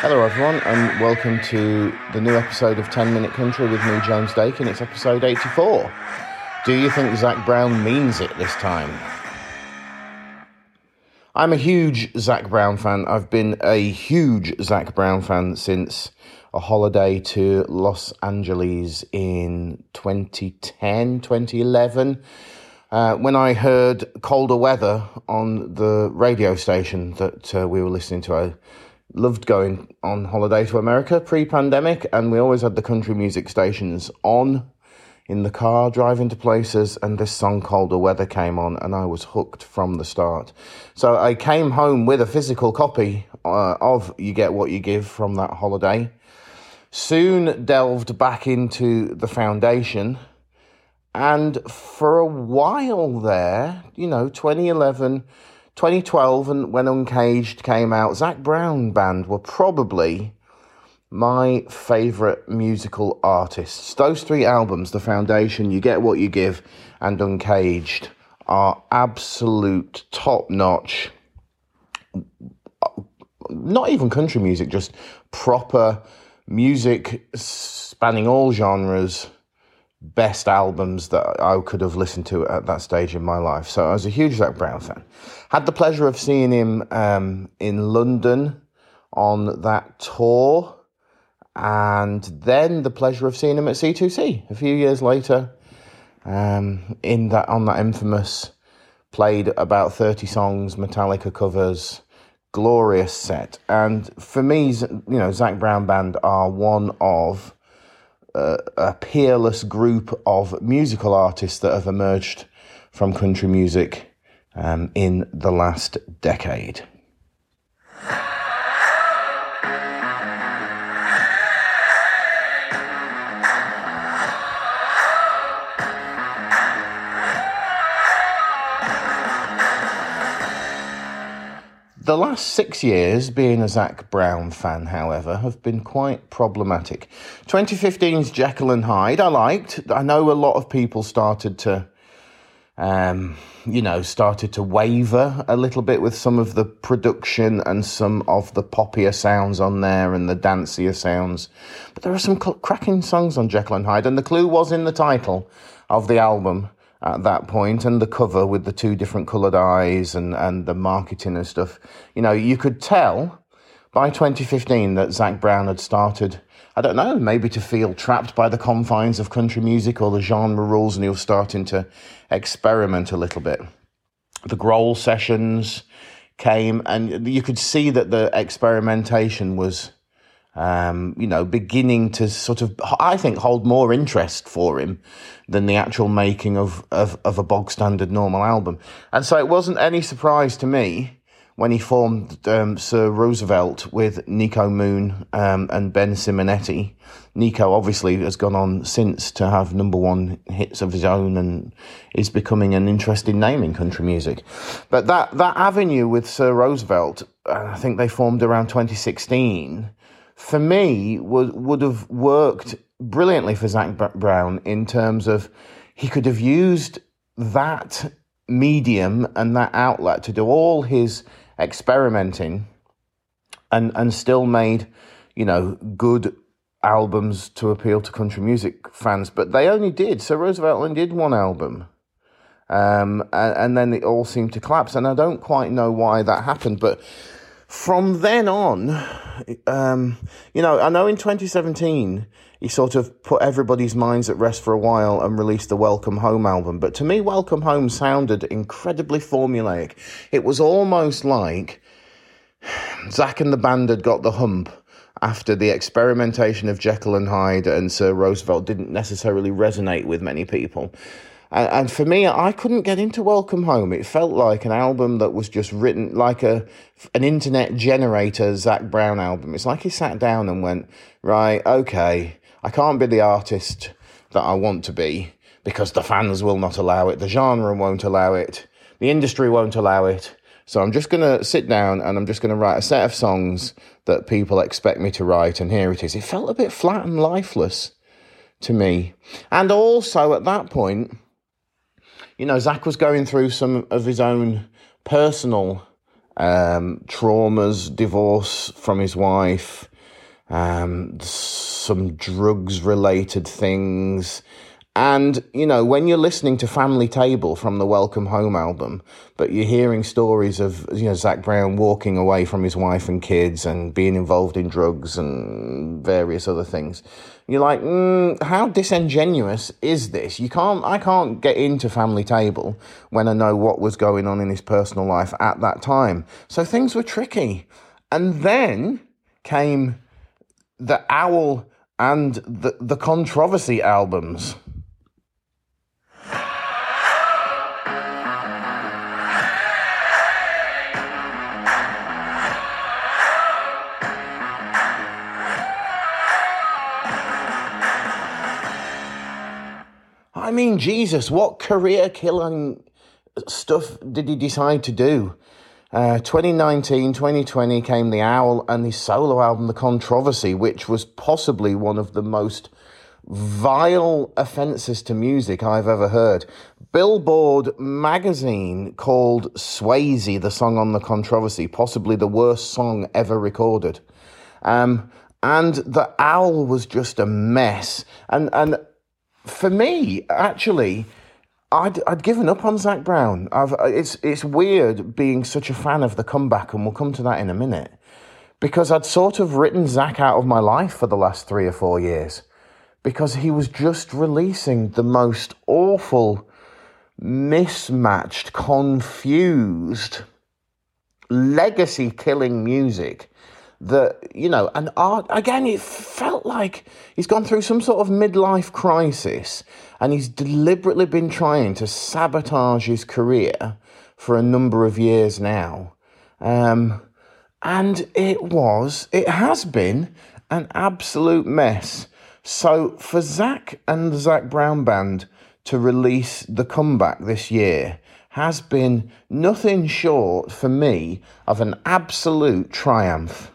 Hello, everyone, and welcome to the new episode of 10 Minute Country with me, James Dakin. It's episode 84. Do you think Zac Brown means it this time? I'm a huge Zac Brown fan. I've been a huge Zac Brown fan since a holiday to Los Angeles in 2010, 2011. Uh, when I heard colder weather on the radio station that uh, we were listening to, I loved going on holiday to America pre pandemic, and we always had the country music stations on in the car driving to places, and this song Colder Weather came on, and I was hooked from the start. So I came home with a physical copy uh, of You Get What You Give from that holiday. Soon delved back into the foundation, and for a while there, you know, 2011 2012 and when Uncaged came out, Zac Brown Band were probably my favourite musical artists. Those three albums, The Foundation, You Get What You Give, and Uncaged, are absolute top notch. Not even country music, just proper music spanning all genres best albums that I could have listened to at that stage in my life. So I was a huge Zac Brown fan. Had the pleasure of seeing him um, in London on that tour, and then the pleasure of seeing him at C2C a few years later. Um, in that on that infamous played about 30 songs, Metallica covers, glorious set. And for me, you know, Zac Brown Band are one of a peerless group of musical artists that have emerged from country music um, in the last decade. The last six years, being a Zac Brown fan, however, have been quite problematic. 2015's Jekyll and Hyde, I liked. I know a lot of people started to, um, you know, started to waver a little bit with some of the production and some of the poppier sounds on there and the dancier sounds. But there are some cracking songs on Jekyll and Hyde, and the clue was in the title of the album at that point and the cover with the two different coloured eyes and, and the marketing and stuff. You know, you could tell by 2015 that Zac Brown had started, I don't know, maybe to feel trapped by the confines of country music or the genre rules and he was starting to experiment a little bit. The Grohl sessions came and you could see that the experimentation was um, you know, beginning to sort of, I think, hold more interest for him than the actual making of, of, of a bog standard normal album. And so it wasn't any surprise to me when he formed um, Sir Roosevelt with Nico Moon um, and Ben Simonetti. Nico obviously has gone on since to have number one hits of his own and is becoming an interesting name in country music. But that, that avenue with Sir Roosevelt, uh, I think they formed around 2016 for me would would have worked brilliantly for Zac Brown in terms of he could have used that medium and that outlet to do all his experimenting and and still made you know good albums to appeal to country music fans. But they only did Sir Roosevelt only did one album. Um, and, and then it all seemed to collapse and i don't quite know why that happened but from then on, um, you know, I know in 2017 he sort of put everybody's minds at rest for a while and released the Welcome Home album. But to me, Welcome Home sounded incredibly formulaic. It was almost like Zac and the band had got the hump after the experimentation of Jekyll and Hyde and Sir Roosevelt didn't necessarily resonate with many people. And, and for me, I couldn't get into Welcome Home. It felt like an album that was just written like a an internet generator Zac Brown album. It's like he sat down and went, right, okay, I can't be the artist that I want to be because the fans will not allow it, the genre won't allow it, the industry won't allow it. So I'm just going to sit down and I'm just going to write a set of songs that people expect me to write, and here it is. It felt a bit flat and lifeless to me. And also at that point, you know, Zac was going through some of his own personal um, traumas, divorce from his wife, um, some drugs related things. And, you know, when you're listening to Family Table from the Welcome Home album, but you're hearing stories of, you know, Zac Brown walking away from his wife and kids and being involved in drugs and various other things, you're like, mm, how disingenuous is this? You can't, I can't get into Family Table when I know what was going on in his personal life at that time. So things were tricky. And then came the Owl and the, the Controversy albums. I mean, Jesus, what career killing stuff did he decide to do? Uh, 2019, 2020 came The Owl and his solo album, The Controversy, which was possibly one of the most vile offences to music I've ever heard. Billboard magazine called Swayze, the song on The Controversy, possibly the worst song ever recorded. Um, and The Owl was just a mess. And, and for me, actually, I'd I'd given up on Zac Brown. I've it's it's weird being such a fan of the comeback, and we'll come to that in a minute, because I'd sort of written Zac out of my life for the last three or four years, because he was just releasing the most awful, mismatched, confused, legacy killing music that you know and art again it felt like he's gone through some sort of midlife crisis and he's deliberately been trying to sabotage his career for a number of years now. Um, and it was it has been an absolute mess. So for zac and the zac brown band to release the comeback this year has been nothing short for me of an absolute triumph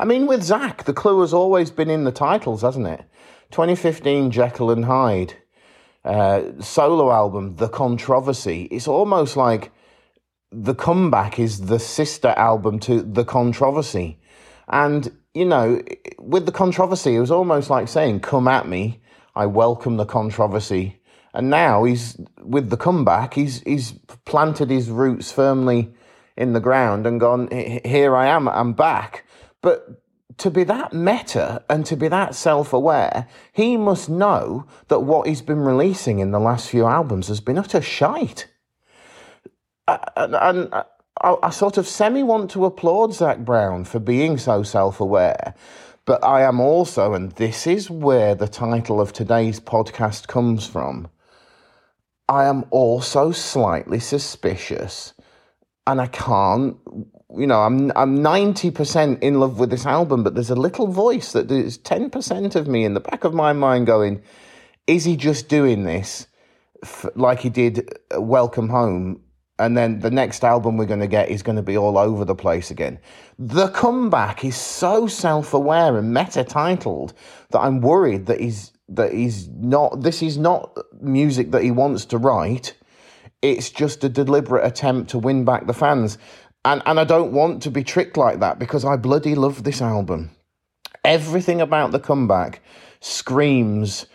I mean, with Zac, the clue has always been in the titles, hasn't it? 2015 Jekyll and Hyde, uh, solo album, The Controversy. It's almost like the comeback is the sister album to The Controversy. And, you know, with The Controversy, it was almost like saying, Come at me, I welcome the controversy. And now he's, with the comeback, he's, he's planted his roots firmly in the ground and gone, Here I am, I'm back but to be that meta and to be that self aware, he must know that what he's been releasing in the last few albums has been utter shite. And, and I, I sort of semi want to applaud Zac Brown for being so self aware. But I am also, and this is where the title of today's podcast comes from, I am also slightly suspicious, and I can't you know, I'm I'm 90% in love with this album, but there's a little voice that is 10% of me in the back of my mind going, is he just doing this f- like he did uh, Welcome Home? And then the next album we're going to get is going to be all over the place again. The comeback is so self-aware and meta-titled that I'm worried that he's that he's not. This is not music that he wants to write. It's just a deliberate attempt to win back the fans. And, and I don't want to be tricked like that because I bloody love this album. Everything about the comeback screams,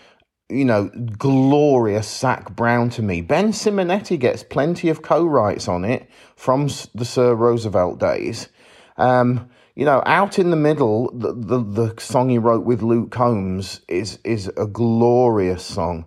you know, glorious Zac Brown to me. Ben Simonetti gets plenty of co writes on it from the Sir Roosevelt days. Um, you know, out in the middle, the, the, the song he wrote with Luke Combs is is a glorious song.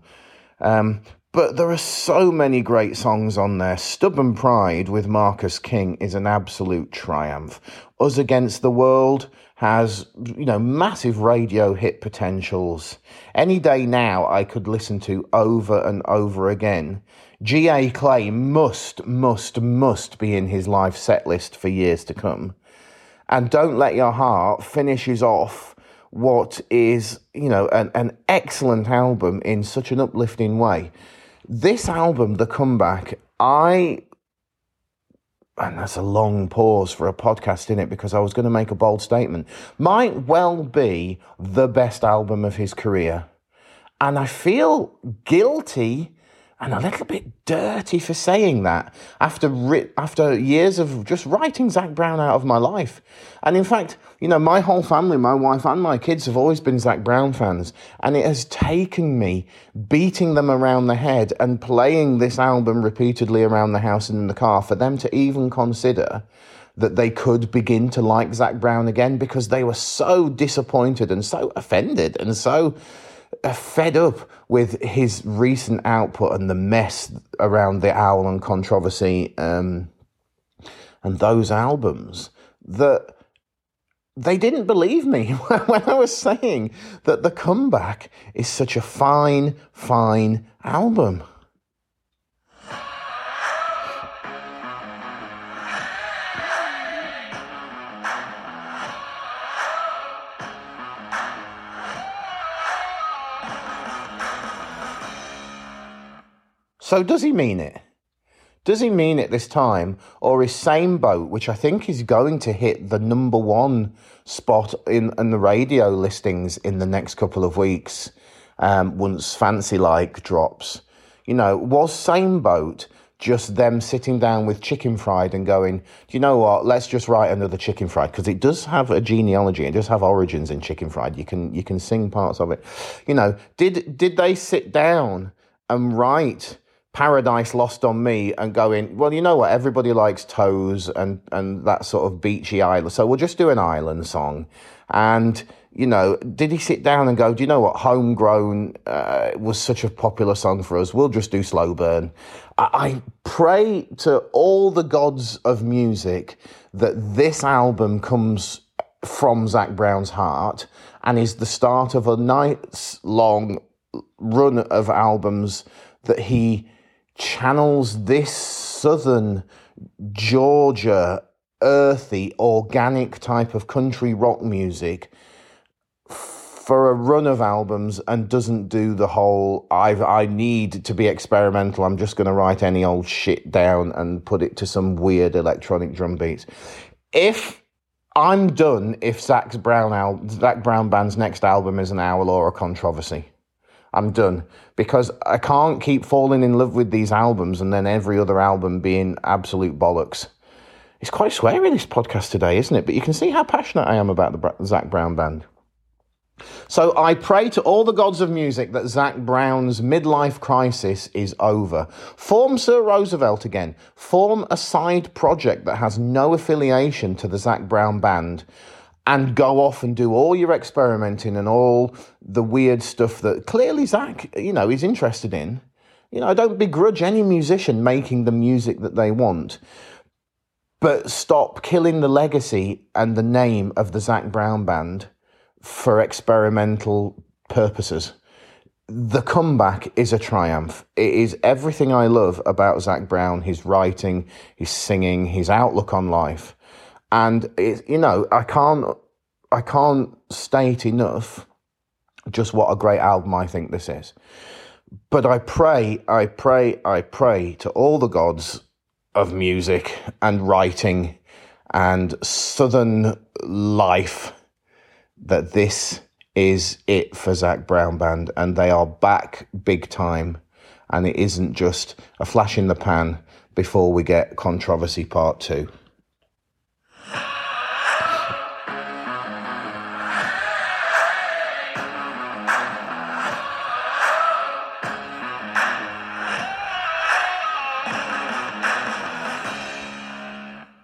Um, but there are so many great songs on there. Stubborn Pride with Marcus King is an absolute triumph. Us Against the World has, you know, massive radio hit potentials. Any day now I could listen to over and over again. G.A. Clay must, must, must be in his live set list for years to come. And Don't Let Your Heart finishes off what is, you know, an, an excellent album in such an uplifting way. This album, The Comeback, I and that's a long pause for a podcast in it because I was going to make a bold statement, might well be the best album of his career. And I feel guilty and a little bit dirty for saying that after ri- after years of just writing Zac Brown out of my life. And in fact, you know, my whole family, my wife and my kids have always been Zac Brown fans, and it has taken me beating them around the head and playing this album repeatedly around the house and in the car for them to even consider that they could begin to like Zach Brown again because they were so disappointed and so offended and so fed up with his recent output and the mess around the Owl and controversy um, and those albums that they didn't believe me when I was saying that the comeback is such a fine, fine album. So does he mean it? Does he mean it this time? Or is Same Boat, which I think is going to hit the number one spot in, in the radio listings in the next couple of weeks, um, once Fancy Like drops, you know, was Same Boat just them sitting down with Chicken Fried and going, do you know what? Let's just write another Chicken Fried because it does have a genealogy. It does have origins in Chicken Fried. You can you can sing parts of it. You know, did did they sit down and write? Paradise Lost on Me and going, well, you know what? Everybody likes toes and, and that sort of beachy island. So we'll just do an island song. And, you know, did he sit down and go, do you know what? Homegrown uh, was such a popular song for us. We'll just do Slow Burn. I, I pray to all the gods of music that this album comes from Zac Brown's heart and is the start of a night's long run of albums that he channels this southern Georgia, earthy, organic type of country rock music for a run of albums and doesn't do the whole I I need to be experimental. I'm just going to write any old shit down and put it to some weird electronic drum beats. If I'm done if Zac Brown al- Zac Brown band's next album is an owl or a controversy. I'm done because I can't keep falling in love with these albums and then every other album being absolute bollocks. It's quite sweary this podcast today, isn't it? But you can see how passionate I am about the Zac Brown band. So I pray to all the gods of music that Zac Brown's midlife crisis is over. Form Sir Roosevelt again. Form a side project that has no affiliation to the Zac Brown band and go off and do all your experimenting and all the weird stuff that clearly Zac, you know, is interested in. You know, I don't begrudge any musician making the music that they want, but stop killing the legacy and the name of the Zac Brown band for experimental purposes. The comeback is a triumph. It is everything I love about Zac Brown, his writing, his singing, his outlook on life and it, you know I can't I can't state enough just what a great album I think this is. But I pray, I pray, I pray to all the gods of music and writing and southern life that this is it for Zac Brown Band and they are back big time and it isn't just a flash in the pan before we get controversy part two.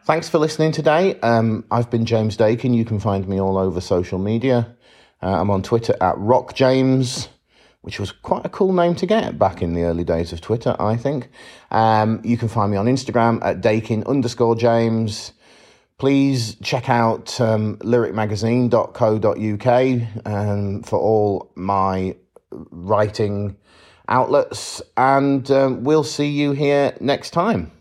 Thanks for listening today. Um, I've been James Dakin. You can find me all over social media. Uh, I'm on Twitter at Rock James, which was quite a cool name to get back in the early days of Twitter, I think. Um, you can find me on Instagram at Dakin underscore James. Please check out um, lyricmagazine.co.uk um, for all my writing outlets, and um, we'll see you here next time.